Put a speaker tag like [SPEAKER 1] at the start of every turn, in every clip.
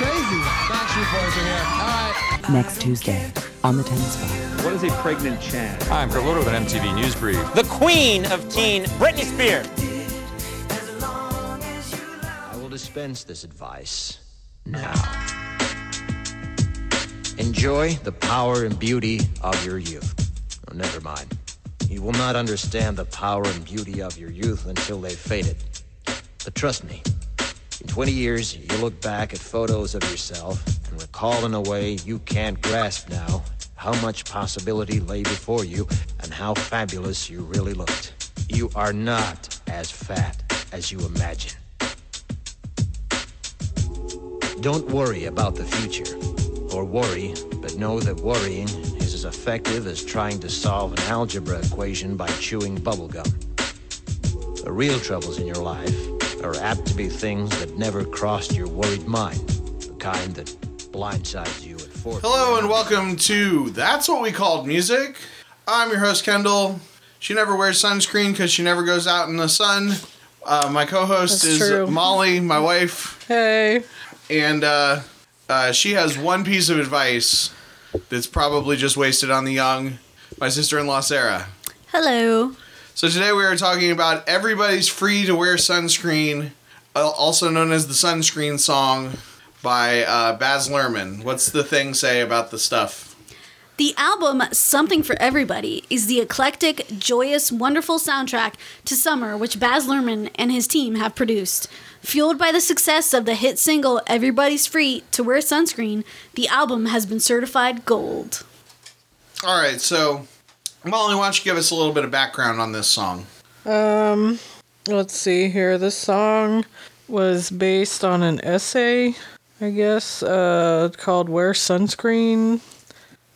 [SPEAKER 1] crazy.
[SPEAKER 2] Backstreet Boys are here. All right.
[SPEAKER 3] Next Tuesday on the Tennis Bar.
[SPEAKER 4] What is a pregnant Chad?
[SPEAKER 5] Hi, I'm Kurt Loder with an MTV News Brief.
[SPEAKER 6] The queen of teen, Britney Spears.
[SPEAKER 7] I will dispense this advice now. Enjoy the power and beauty of your youth. Oh, never mind. You will not understand the power and beauty of your youth until they've faded. But trust me, in 20 years, you look back at photos of yourself and recall in a way you can't grasp now how much possibility lay before you and how fabulous you really looked. You are not as fat as you imagine. Don't worry about the future, or worry, but know that worrying is as effective as trying to solve an algebra equation by chewing bubblegum. The real troubles in your life are apt to be things that never crossed your worried mind, the kind that blindsides you at 4
[SPEAKER 8] Hello and welcome to That's What We Called Music. I'm your host, Kendall. She never wears sunscreen because she never goes out in the sun. Uh, my co host is
[SPEAKER 9] true.
[SPEAKER 8] Molly, my wife,
[SPEAKER 9] Hey.
[SPEAKER 8] and uh, uh, she has one piece of advice that's probably just wasted on the young. My sister in law, Sarah.
[SPEAKER 10] Hello.
[SPEAKER 8] So today we are talking about Everybody's Free to Wear Sunscreen, uh, also known as the Sunscreen Song by uh, Baz Luhrmann. What's the thing say about the stuff?
[SPEAKER 10] The album Something for Everybody is the eclectic, joyous, wonderful soundtrack to summer which Baz Luhrmann and his team have produced. Fueled by the success of the hit single Everybody's Free to Wear Sunscreen, the album has been certified gold.
[SPEAKER 8] All right, so Molly, why don't you give us a little bit of background on this song?
[SPEAKER 9] Um, let's see here. This song was based on an essay, I guess, uh, called Wear Sunscreen.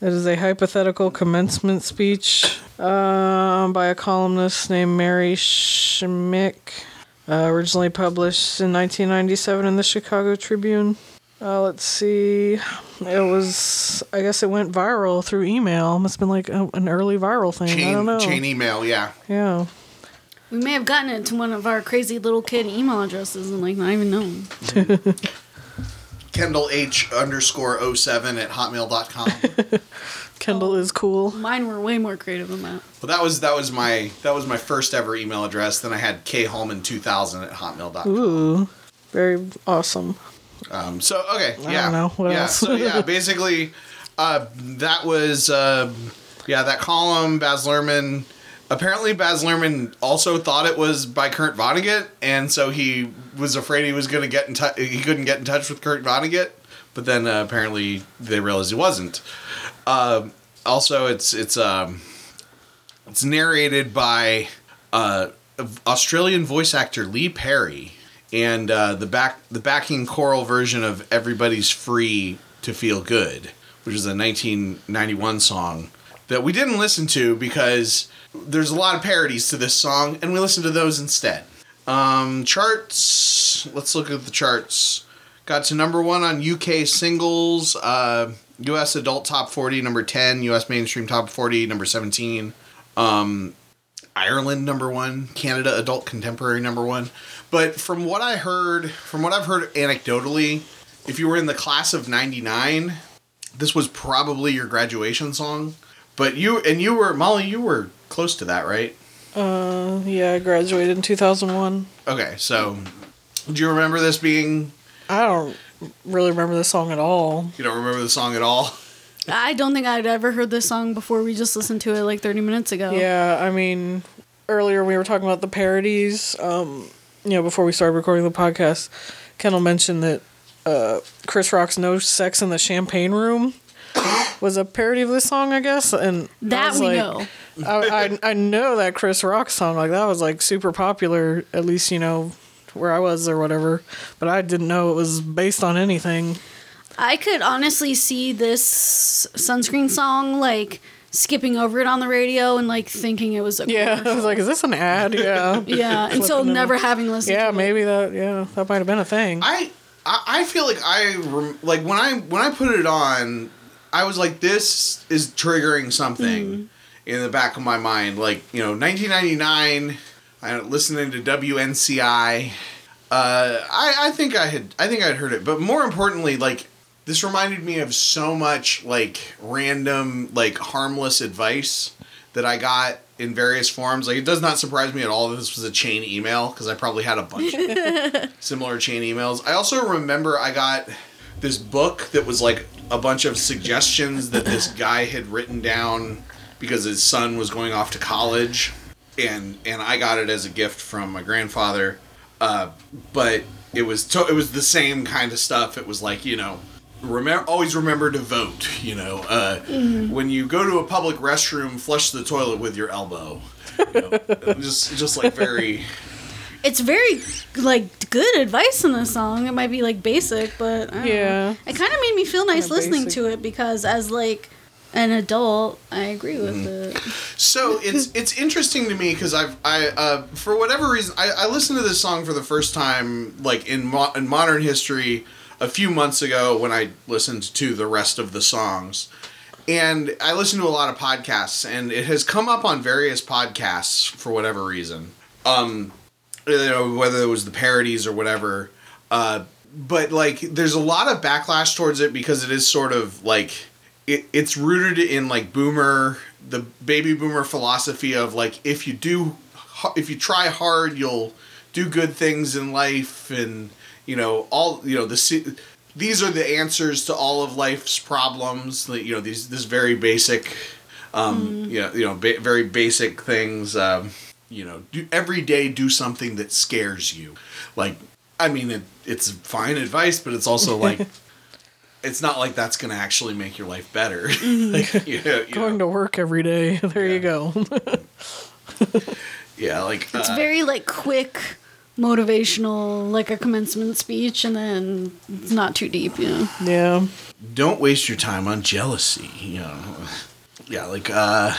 [SPEAKER 9] It is a hypothetical commencement speech um, by a columnist named Mary Schmich, uh, originally published in 1997 in the Chicago Tribune. Uh, let's see. It was, I guess it went viral through email. Must have been like a, an early viral thing. I don't know.
[SPEAKER 8] Chain, chain email, yeah.
[SPEAKER 9] Yeah.
[SPEAKER 10] We may have gotten it to one of our crazy little kid email addresses and like not even known.
[SPEAKER 8] Kendall H underscore 07 at hotmail.com.
[SPEAKER 9] Kendall is cool.
[SPEAKER 10] Mine were way more creative than that.
[SPEAKER 8] well, that was that was my that was my first ever email address. Then I had khallman2000 at hotmail.com.
[SPEAKER 9] Ooh, very awesome.
[SPEAKER 8] Um, so okay,
[SPEAKER 9] I
[SPEAKER 8] yeah,
[SPEAKER 9] don't know, what
[SPEAKER 8] yeah.
[SPEAKER 9] else?
[SPEAKER 8] so yeah, basically, uh, that was uh, yeah that column. Baz Luhrmann. Apparently, Baz Luhrmann also thought it was by Kurt Vonnegut, and so he was afraid he was going to get in touch. He couldn't get in touch with Kurt Vonnegut, but then uh, apparently they realized it wasn't. Uh, also, it's it's um, it's narrated by uh, Australian voice actor Lee Perry, and uh, the back the backing choral version of "Everybody's Free to Feel Good," which is a 1991 song that we didn't listen to because there's a lot of parodies to this song, and we listened to those instead. Um, charts. Let's look at the charts. Got to number one on UK singles, uh, US adult top 40, number 10, US mainstream top 40, number 17. Um, Ireland number one, Canada adult contemporary number one. But from what I heard, from what I've heard anecdotally, if you were in the class of 99, this was probably your graduation song. But you, and you were, Molly, you were close to that, right?
[SPEAKER 9] Uh, yeah, I graduated in 2001.
[SPEAKER 8] Okay, so do you remember this being,
[SPEAKER 9] I don't really remember this song at all.
[SPEAKER 8] you don't remember the song at all?
[SPEAKER 10] I don't think I'd ever heard this song before. We just listened to it like 30 minutes ago.
[SPEAKER 9] Yeah, I mean, earlier we were talking about the parodies. Um, you know, before we started recording the podcast, Kendall mentioned that uh, Chris Rock's "No Sex in the Champagne Room" was a parody of this song, I guess. And
[SPEAKER 10] That
[SPEAKER 9] was
[SPEAKER 10] we
[SPEAKER 9] like-
[SPEAKER 10] know.
[SPEAKER 9] I, I I know that Chris Rock song like that was like super popular at least you know where I was or whatever but I didn't know it was based on anything
[SPEAKER 10] I could honestly see this sunscreen song like skipping over it on the radio and like thinking it was a
[SPEAKER 9] yeah I was like is this an ad yeah
[SPEAKER 10] yeah, and so
[SPEAKER 9] Flipping them.
[SPEAKER 10] never having listened.
[SPEAKER 9] yeah
[SPEAKER 10] to
[SPEAKER 9] maybe that yeah that might have been a thing
[SPEAKER 8] I, I I feel like I rem- like when I when I put it on, I was like, this is triggering something in the back of my mind. Like you know, 1999, I listening to WNCI. Uh, I I think I had I think I'd heard it, but more importantly, like this reminded me of so much like random like harmless advice that I got in various forms. Like it does not surprise me at all that this was a chain email because I probably had a bunch of similar chain emails. I also remember I got this book that was like a bunch of suggestions that this guy had written down because his son was going off to college and and I got it as a gift from my grandfather uh, but it was to, it was the same kind of stuff it was like you know remember always remember to vote you know uh, when you go to a public restroom flush the toilet with your elbow you know, just just like very
[SPEAKER 10] It's very like good advice in the song. It might be like basic, but I don't know.
[SPEAKER 9] Yeah.
[SPEAKER 10] it kind of made me feel nice
[SPEAKER 9] Kinda
[SPEAKER 10] listening
[SPEAKER 9] basic.
[SPEAKER 10] to it because as like an adult, I agree with
[SPEAKER 8] Mm-hmm.
[SPEAKER 10] it.
[SPEAKER 8] So it's it's interesting to me because I've I uh, for whatever reason I, I listened to this song for the first time like in mo- in modern history a few months ago when I listened to the rest of the songs, and I listen to a lot of podcasts and it has come up on various podcasts for whatever reason. Um, you know whether it was the parodies or whatever. Uh, but like there's a lot of backlash towards it because it is sort of like it, it's rooted in like boomer the baby boomer philosophy of like if you do if you try hard you'll do good things in life and you know all you know the these are the answers to all of life's problems like, you know these this very basic um you know, you know ba- very basic things um you know do every day do something that scares you. Like i mean it, it's fine advice but it's also like it's not like that's going to actually make your life better. Like, you know, you
[SPEAKER 9] Going
[SPEAKER 8] know,
[SPEAKER 9] to work every day. There you go.
[SPEAKER 8] yeah like
[SPEAKER 10] It's
[SPEAKER 8] uh,
[SPEAKER 10] very like quick, motivational, like a commencement speech, and then it's not too deep. You know.
[SPEAKER 9] yeah.
[SPEAKER 8] don't waste your time on jealousy you know yeah like uh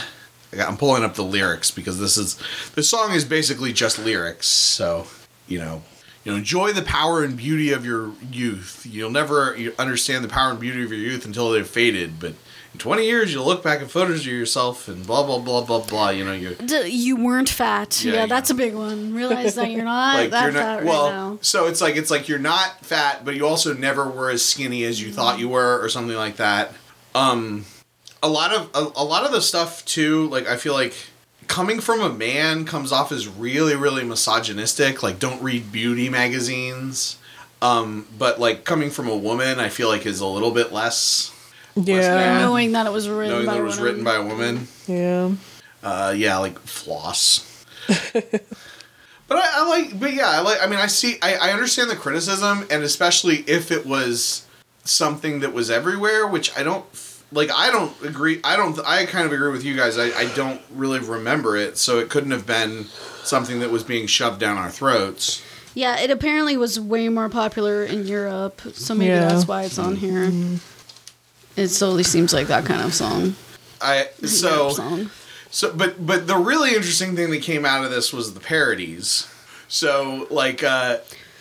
[SPEAKER 8] I got- i'm pulling up the lyrics because this is this song is basically just lyrics so you know you know enjoy the power and beauty of your youth you'll never understand the power and beauty of your youth until they've faded but in 20 years you'll look back at photos of yourself and blah blah blah blah blah you know you're
[SPEAKER 10] D- you weren't fat.
[SPEAKER 8] Yeah,
[SPEAKER 10] Yeah,
[SPEAKER 8] you
[SPEAKER 10] that's a big one. Realize that you're not
[SPEAKER 8] like
[SPEAKER 10] that
[SPEAKER 8] you're not
[SPEAKER 10] fat
[SPEAKER 8] well
[SPEAKER 10] right now.
[SPEAKER 8] so it's like it's like you're not fat but you also never were as skinny as you thought you were or something like that um a lot of a, a lot of the stuff too like i feel like coming from a man comes off as really really misogynistic like don't read beauty magazines um but like coming from a woman i feel like is a little bit less
[SPEAKER 9] Yeah.
[SPEAKER 10] Knowing that it was written
[SPEAKER 8] knowing
[SPEAKER 10] by
[SPEAKER 8] that it was
[SPEAKER 10] women.
[SPEAKER 8] written by a woman
[SPEAKER 9] Yeah.
[SPEAKER 8] uh, yeah, like floss. but I, I like, but yeah, I like. I mean, I see, I, I understand the criticism, and especially if it was something that was everywhere, which I don't like. I don't agree. I don't. I kind of agree with you guys. I, I don't really remember it, so it couldn't have been something that was being shoved down our throats.
[SPEAKER 10] Yeah, it apparently was way more popular in Europe, so maybe
[SPEAKER 9] Yeah.
[SPEAKER 10] that's why it's on here. It solely seems like that kind of song.
[SPEAKER 8] I so.
[SPEAKER 10] Song.
[SPEAKER 8] So, but but the really interesting thing that came out of this was the parodies. So, like, uh,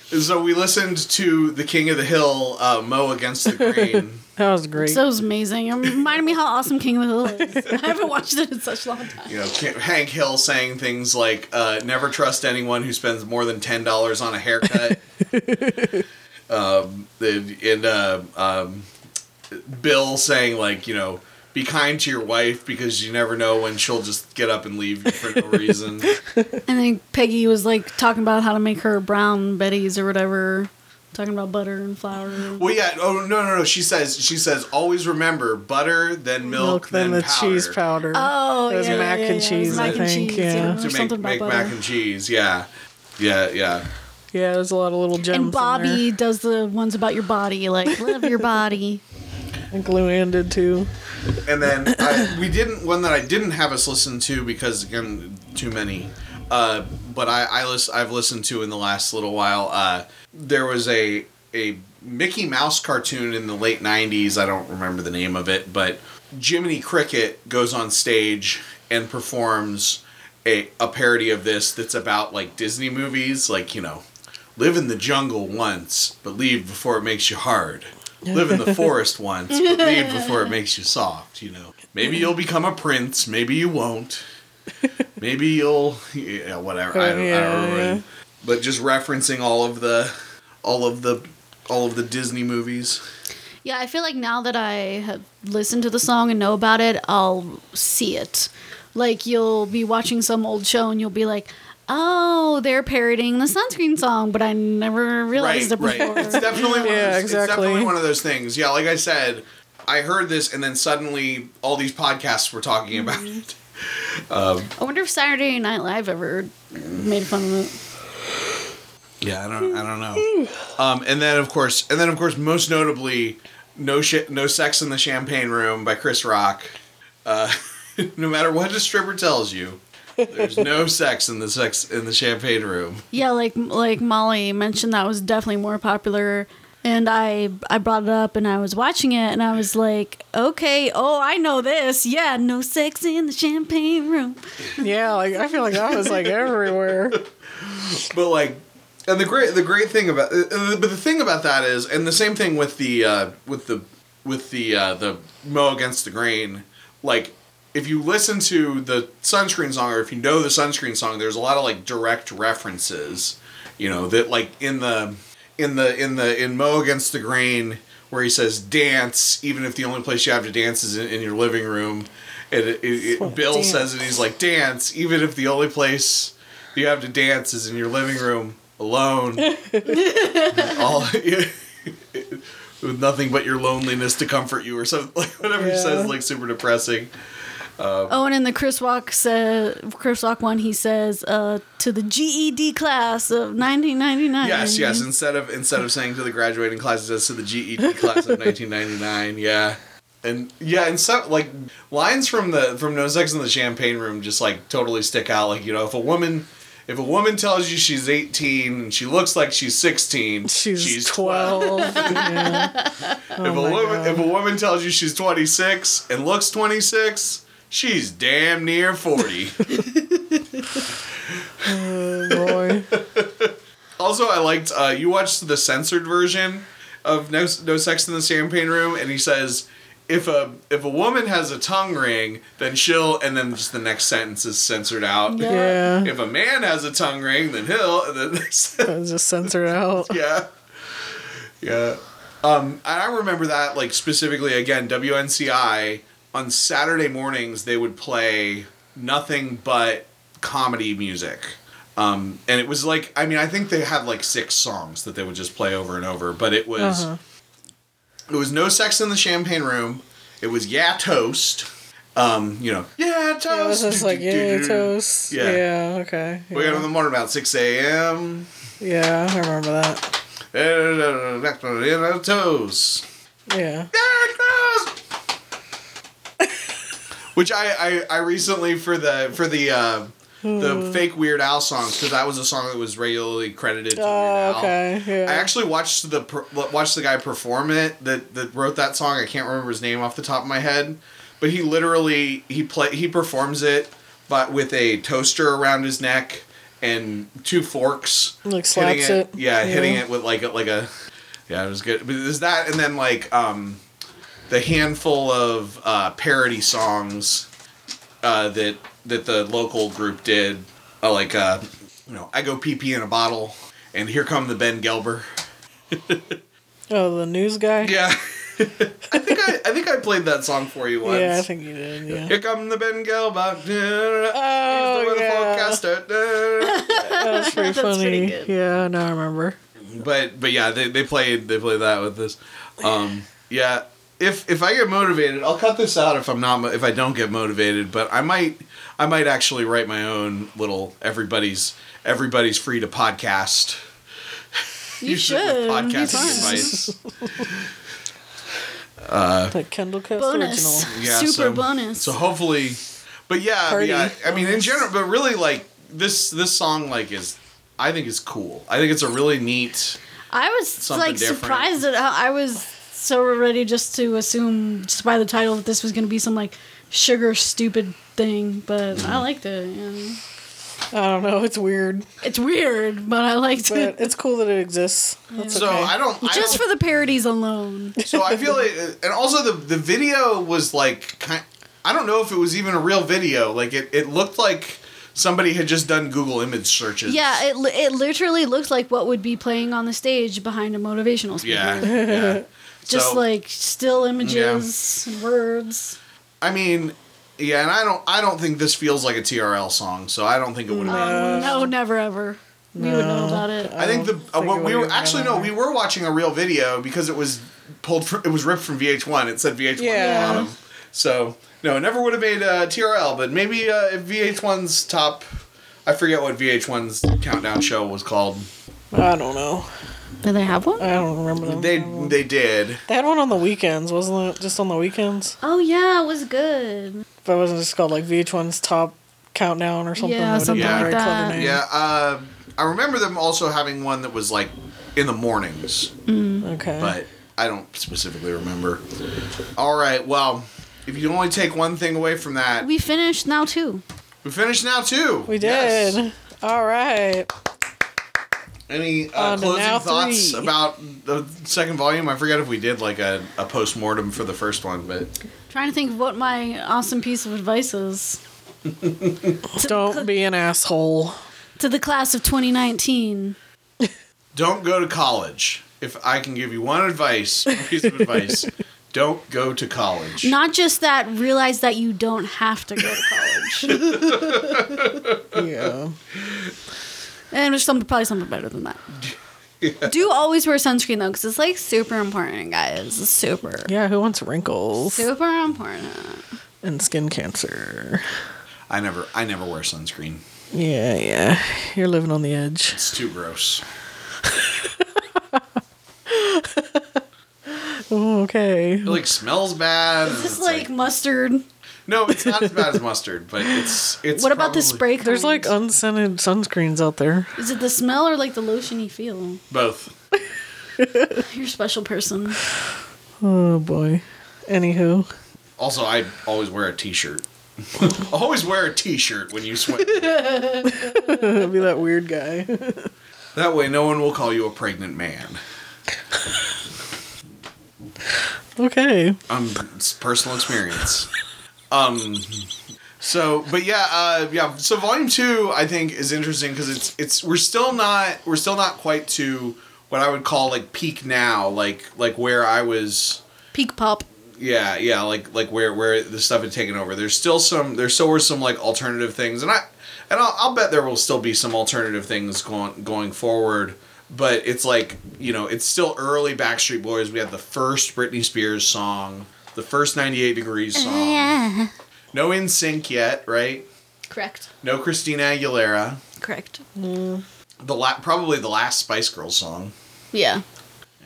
[SPEAKER 8] so we listened to the King of the Hill, uh, Mo against the Grain.
[SPEAKER 9] That was great.
[SPEAKER 10] So it was amazing. It reminded me how awesome King of the Hill is. I haven't watched it in such a long time.
[SPEAKER 8] you know, Hank Hill saying things like, uh, "Never trust anyone who spends more than ten dollars on a haircut." um, and uh, um, Bill saying like, you know. Be kind to your wife because you never know when she'll just get up and leave you for no reason.
[SPEAKER 10] And then Peggy was like talking about how to make her brown betties or whatever, talking about butter and flour.
[SPEAKER 8] Well, yeah. Oh no, no, no. She says. She says. Always remember butter, then milk,
[SPEAKER 9] Milk, then,
[SPEAKER 8] then,
[SPEAKER 9] the
[SPEAKER 8] powder.
[SPEAKER 9] cheese powder.
[SPEAKER 10] Oh,
[SPEAKER 9] It was
[SPEAKER 10] yeah,
[SPEAKER 9] mac
[SPEAKER 10] yeah,
[SPEAKER 9] and
[SPEAKER 10] yeah,
[SPEAKER 9] cheese,
[SPEAKER 10] mac
[SPEAKER 9] I
[SPEAKER 10] and cheese,
[SPEAKER 9] yeah.
[SPEAKER 8] to make make mac and cheese. Yeah, yeah, yeah.
[SPEAKER 9] Yeah, there's a lot of little gems.
[SPEAKER 10] And
[SPEAKER 9] in
[SPEAKER 10] Bobby
[SPEAKER 9] there.
[SPEAKER 10] does the ones about your body, like love your body.
[SPEAKER 9] And Luann did too.
[SPEAKER 8] And then I, we didn't one that I didn't have us listen to because again too many. Uh, but I I lis- I've listened to in the last little while. Uh, there was a a Mickey Mouse cartoon in the late '90s. I don't remember the name of it, but Jiminy Cricket goes on stage and performs a a parody of this that's about like Disney movies, like you know, live in the jungle once, but leave before it makes you hard. Live in the forest once, but leave before it makes you soft. You know, maybe you'll become a prince, maybe you won't. Maybe you'll, yeah, whatever. I don't, I don't remember.
[SPEAKER 9] yeah.
[SPEAKER 8] but just referencing all of the all of the all of the Disney movies.
[SPEAKER 10] Yeah, I feel like now that I have listened to the song and know about it, I'll see it. Like you'll be watching some old show and you'll be like, "Oh, they're parroting the sunscreen song," but I never realized it before.
[SPEAKER 8] right. It's definitely one
[SPEAKER 9] Yeah,
[SPEAKER 8] of those, It's definitely
[SPEAKER 9] exactly.
[SPEAKER 8] one of those things. Yeah, like I said, I heard this, and then suddenly all these podcasts were talking about
[SPEAKER 10] Mm-hmm.
[SPEAKER 8] it.
[SPEAKER 10] I wonder if Saturday Night Live ever made fun of it.
[SPEAKER 8] Yeah, I don't, I don't know. Um, and then of course, and then of course, most notably, no shit, no sex in the champagne room by Chris Rock. Uh, no matter what a stripper tells you, there's no sex in the sex in the champagne room.
[SPEAKER 10] Yeah, like like Molly mentioned, that was definitely more popular. And I I brought it up, and I was watching it, and I was like, okay, oh, I know this. Yeah, no sex in the champagne room.
[SPEAKER 9] Yeah, like I feel like that was like everywhere.
[SPEAKER 8] but like and the great the great thing about uh, uh, but the thing about that is and the same thing with the uh with the with the uh the mow against the grain like if you listen to the sunscreen song or if you know the sunscreen song there's a lot of like direct references you know that like in the in the in the in Mo against the grain where he says dance even if the only place you have to dance is in, in your living room and it, it, it, oh, bill
[SPEAKER 9] dance.
[SPEAKER 8] says it he's like dance even if the only place you have to dance is in your living room alone all with nothing but your loneliness to comfort you or something like whatever he
[SPEAKER 9] Yeah.
[SPEAKER 8] says like super depressing
[SPEAKER 10] Oh, and in the Chris Rock says Chris Rock one, he says uh, to the GED class of 1999.
[SPEAKER 8] yes yes instead of instead of saying to the graduating class it says to the ged class of 1999 yeah and yeah and so like lines from the from no sex in the champagne room just like totally stick out like you know if a woman if a woman tells you she's 18 and she looks like she's 16
[SPEAKER 9] She's, 12. yeah.
[SPEAKER 8] if a
[SPEAKER 9] Oh my
[SPEAKER 8] woman
[SPEAKER 9] God.
[SPEAKER 8] if a woman tells you she's 26 and looks 26 she's damn near 40
[SPEAKER 9] Oh, boy.
[SPEAKER 8] also i liked uh, you watched the censored version of no, no sex in the champagne room and he says if a if a woman has a tongue ring then she'll and then just the next sentence is censored out
[SPEAKER 9] Yeah.
[SPEAKER 8] if a man has a tongue ring then he'll and then next
[SPEAKER 9] just censored out.
[SPEAKER 8] yeah yeah um and i remember that like specifically again wnci on saturday mornings they would play nothing but comedy music um and it was like i mean i think they had like six songs that they would just play over and over but it was
[SPEAKER 9] Uh-huh.
[SPEAKER 8] it was no sex in the champagne room it was yeah toast um you know yeah toast
[SPEAKER 9] It was just like, yeah, toast.
[SPEAKER 8] Yeah.
[SPEAKER 9] Yeah, okay.
[SPEAKER 8] we got in the morning about 6 a.m
[SPEAKER 9] yeah, I remember that.
[SPEAKER 8] yeah toast
[SPEAKER 9] Yeah.
[SPEAKER 8] Which I, I I recently for the for the uh, the fake Weird Al songs because that was a song that was regularly credited to Weird
[SPEAKER 9] Oh,
[SPEAKER 8] Al.
[SPEAKER 9] okay. Yeah.
[SPEAKER 8] I actually watched the watched the guy perform it that that wrote that song. I can't remember his name off the top of my head, but he literally he play he performs it, but with a toaster around his neck and two forks.
[SPEAKER 9] Like slaps it.
[SPEAKER 8] Yeah, hitting it with like a, like a yeah, it was good. But there's that, and then like um, the handful of uh, parody songs uh, that that the local group did, uh, like uh, you know, I go pee pee in a bottle, and here come the Ben Gelber.
[SPEAKER 9] Oh, the news guy?
[SPEAKER 8] Yeah, I think I I think I played that song for you once.
[SPEAKER 9] Yeah, I think you did, yeah.
[SPEAKER 8] Here come the Ben Gelber.
[SPEAKER 9] Oh,
[SPEAKER 8] the
[SPEAKER 9] yeah.
[SPEAKER 8] forecaster.
[SPEAKER 9] That was pretty
[SPEAKER 10] That's
[SPEAKER 9] funny.
[SPEAKER 10] pretty good.
[SPEAKER 9] Yeah, now I remember.
[SPEAKER 8] but but yeah, they, they played they played that with this. Um, yeah, if if I get motivated, I'll cut this out if I'm not if I don't get motivated. But I might I might actually write my own little everybody's everybody's free to podcast.
[SPEAKER 10] You
[SPEAKER 8] Use
[SPEAKER 10] should.
[SPEAKER 8] with
[SPEAKER 10] Be
[SPEAKER 8] podcasting
[SPEAKER 10] fun.
[SPEAKER 8] advice.
[SPEAKER 9] Uh, like Kendall Cast
[SPEAKER 10] Bonus.
[SPEAKER 9] original.
[SPEAKER 8] Yeah,
[SPEAKER 10] Super
[SPEAKER 8] so-
[SPEAKER 10] bonus.
[SPEAKER 8] So hopefully, but yeah,
[SPEAKER 9] Party.
[SPEAKER 8] yeah. I mean, in general, but really, like this this song like is I think is cool. I think it's a really neat.
[SPEAKER 10] I was like
[SPEAKER 8] different.
[SPEAKER 10] surprised at how I was so we're ready just to assume just by the title that this was going to be some like sugar stupid thing, but
[SPEAKER 8] Mm-hmm.
[SPEAKER 10] I liked it. And
[SPEAKER 9] I don't know. It's weird,
[SPEAKER 10] it's weird, but I liked
[SPEAKER 9] but
[SPEAKER 10] it.
[SPEAKER 9] it's cool that it exists. That's
[SPEAKER 8] So
[SPEAKER 9] okay.
[SPEAKER 8] I don't I
[SPEAKER 10] Just
[SPEAKER 8] don't-
[SPEAKER 10] for the parodies alone.
[SPEAKER 8] So I feel like, and also the the video was like kind. I don't know if it was even a real video. Like it, it looked like somebody had just done Google image searches.
[SPEAKER 10] Yeah, it, it literally looked like what would be playing on the stage behind a motivational speaker.
[SPEAKER 8] yeah, yeah.
[SPEAKER 10] Just
[SPEAKER 8] So,
[SPEAKER 10] like still images and words.
[SPEAKER 8] I mean, yeah, and I don't, I don't think this feels like a TRL song, so I don't think it would have been.
[SPEAKER 10] No, never ever. We would know about it.
[SPEAKER 8] I think the uh,
[SPEAKER 9] think
[SPEAKER 8] what we were actually no, we were watching a real video because it was pulled from, it was ripped from VH1. It said VH1
[SPEAKER 9] Yeah.
[SPEAKER 8] at the bottom. So no, it never would have made uh, TRL, but maybe uh, if VH1's top, I forget what VH1's countdown show was called.
[SPEAKER 9] I don't know.
[SPEAKER 10] Do they have one?
[SPEAKER 9] I don't remember them.
[SPEAKER 8] They they did.
[SPEAKER 9] They had one on the weekends, wasn't it? Just on the weekends.
[SPEAKER 10] Oh yeah, it was good.
[SPEAKER 9] But it wasn't just called like VH1's top countdown or something.
[SPEAKER 10] Yeah,
[SPEAKER 9] That
[SPEAKER 10] something
[SPEAKER 9] be
[SPEAKER 8] like
[SPEAKER 10] that.
[SPEAKER 8] Yeah, uh, I remember them also having one that was like in the mornings,
[SPEAKER 9] Okay.
[SPEAKER 8] but I don't specifically remember. All right, well, if you only take one thing away from that,
[SPEAKER 10] We finished now too.
[SPEAKER 8] we finished now too.
[SPEAKER 9] we did.
[SPEAKER 8] Yes.
[SPEAKER 9] All right.
[SPEAKER 8] Any uh, closing thoughts
[SPEAKER 9] three.
[SPEAKER 8] about the second volume? I forget if we did like a, a post mortem for the first one, but
[SPEAKER 10] Trying to think of what my awesome piece of advice is
[SPEAKER 9] Don't be an asshole.
[SPEAKER 10] to the class of 2019.
[SPEAKER 8] don't go to college. If I can give you one advice, one piece of advice, don't go to college.
[SPEAKER 10] Not just that, realize that you don't have to go to college.
[SPEAKER 9] Yeah.
[SPEAKER 10] And there's some, probably something better than that. Do always wear sunscreen though, because it's like super important, guys. It's super,
[SPEAKER 9] Yeah, who wants wrinkles
[SPEAKER 10] super important.
[SPEAKER 9] and skin cancer?
[SPEAKER 8] I never, I never wear sunscreen.
[SPEAKER 9] Yeah, yeah. You're living on the edge.
[SPEAKER 8] It's too gross.
[SPEAKER 9] Okay.
[SPEAKER 8] It like smells bad. and
[SPEAKER 10] Is this
[SPEAKER 8] it's
[SPEAKER 10] like, mustard?
[SPEAKER 8] No, it's not as bad as mustard, but it's it's.
[SPEAKER 10] what about the spray? Kind?
[SPEAKER 9] There's like unscented sunscreens out there.
[SPEAKER 10] Is it the smell or like the lotion you feel?
[SPEAKER 8] Both.
[SPEAKER 10] You're a special person.
[SPEAKER 9] Oh boy. Anywho.
[SPEAKER 8] Also, I always wear a t-shirt. always wear a t-shirt when you swim.
[SPEAKER 9] I'll be that weird guy.
[SPEAKER 8] That way, no one will call you a pregnant man.
[SPEAKER 9] okay.
[SPEAKER 8] Um, it's personal experience. Um, so, but yeah, uh, yeah. So volume two, I think, is interesting because it's it's we're still not we're still not quite to what I would call like peak now, like like where I was.
[SPEAKER 10] Peak pop.
[SPEAKER 8] Yeah, yeah, like like where where the stuff had taken over. There's still some. There still were some like alternative things, and I and I'll, I'll bet there will still be some alternative things going going forward. But it's like you know, it's still early Backstreet Boys. We had the first Britney Spears song, the first 98 Degrees song. No NSYNC yet, right?
[SPEAKER 10] Correct.
[SPEAKER 8] No Christina Aguilera.
[SPEAKER 10] Correct.
[SPEAKER 8] The la- probably the last Spice Girls song,
[SPEAKER 10] Yeah.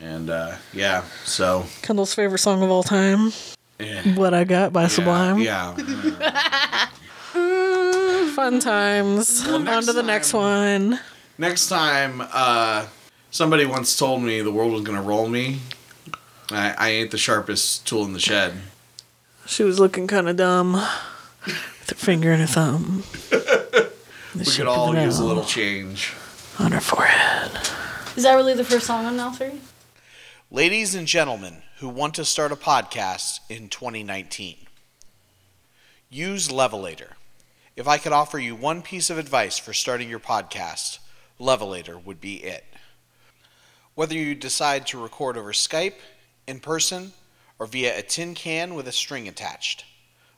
[SPEAKER 8] and uh, yeah, so
[SPEAKER 9] Kendall's favorite song of all time.
[SPEAKER 8] eh,
[SPEAKER 9] What I Got by
[SPEAKER 8] yeah,
[SPEAKER 9] Sublime.
[SPEAKER 8] yeah.
[SPEAKER 9] Fun times.
[SPEAKER 8] Well,
[SPEAKER 9] On to the next one.
[SPEAKER 8] Next time, uh, somebody once told me the world was gonna roll me. I, I ain't the sharpest tool in the shed.
[SPEAKER 9] She was looking kind of dumb. With her finger and her thumb.
[SPEAKER 8] We could all use a little change.
[SPEAKER 9] on her forehead.
[SPEAKER 10] Is that really the first song on Now 3?
[SPEAKER 8] Ladies and gentlemen who want to start a podcast in 2019, use Levelator. If I could offer you one piece of advice for starting your podcast, Levelator would be it. Whether you decide to record over Skype, in person, or via a tin can with a string attached,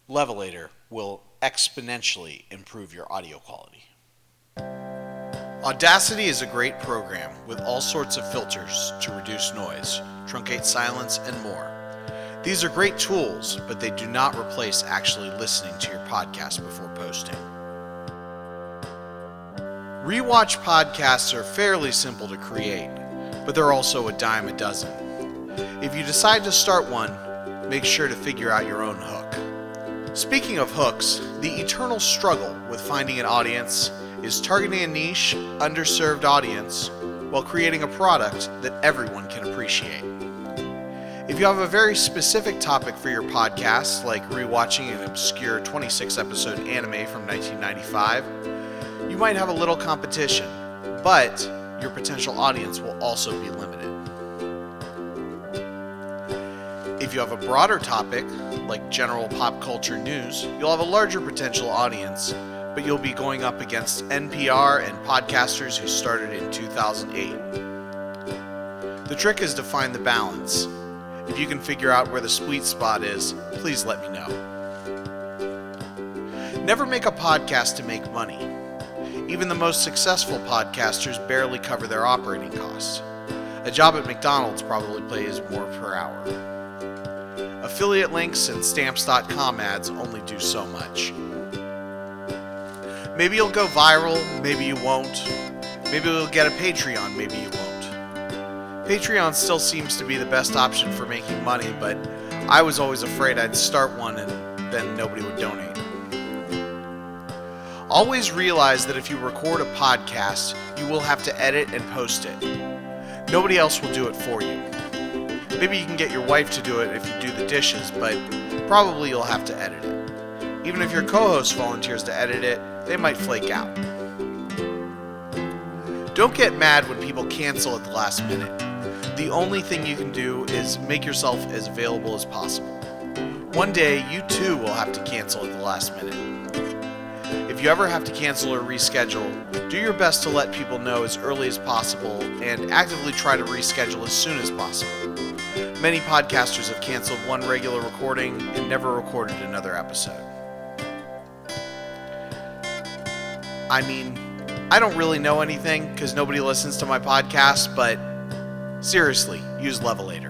[SPEAKER 8] Levelator will exponentially improve your audio quality. Audacity is a great program with all sorts of filters to reduce noise, truncate silence, and more. These are great tools, but they do not replace actually listening to your podcast before posting. Rewatch podcasts are fairly simple to create, but they're also a dime a dozen. If you decide to start one, make sure to figure out your own hook. Speaking of hooks, the eternal struggle with finding an audience is targeting a niche, underserved audience while creating a product that everyone can appreciate. If you have a very specific topic for your podcast, like rewatching an obscure 26 episode anime from 1995, you might have a little competition, but your potential audience will also be limited. If you have a broader topic, like general pop culture news, you'll have a larger potential audience, but you'll be going up against NPR and podcasters who started in 2008. The trick is to find the balance. If you can figure out where the sweet spot is, please let me know. Never make a podcast to make money. Even the most successful podcasters barely cover their operating costs. A job at McDonald's probably pays more per hour. Affiliate links and stamps.com ads only do so much. Maybe you'll go viral, maybe you won't. Maybe you'll get a Patreon, maybe you won't. Patreon still seems to be the best option for making money, but I was always afraid I'd start one and then nobody would donate. Always realize that if you record a podcast, you will have to edit and post it. Nobody else will do it for you. Maybe you can get your wife to do it if you do the dishes, but probably you'll have to edit it. Even if your co host volunteers to edit it, they might flake out. Don't get mad when people cancel at the last minute. The only thing you can do is make yourself as available as possible. One day, you too will have to cancel at the last minute. If you ever have to cancel or reschedule, do your best to let people know as early as possible and actively try to reschedule as soon as possible. Many podcasters have canceled one regular recording and never recorded another episode. I mean, I don't really know anything because nobody listens to my podcast, but seriously, use Levelator.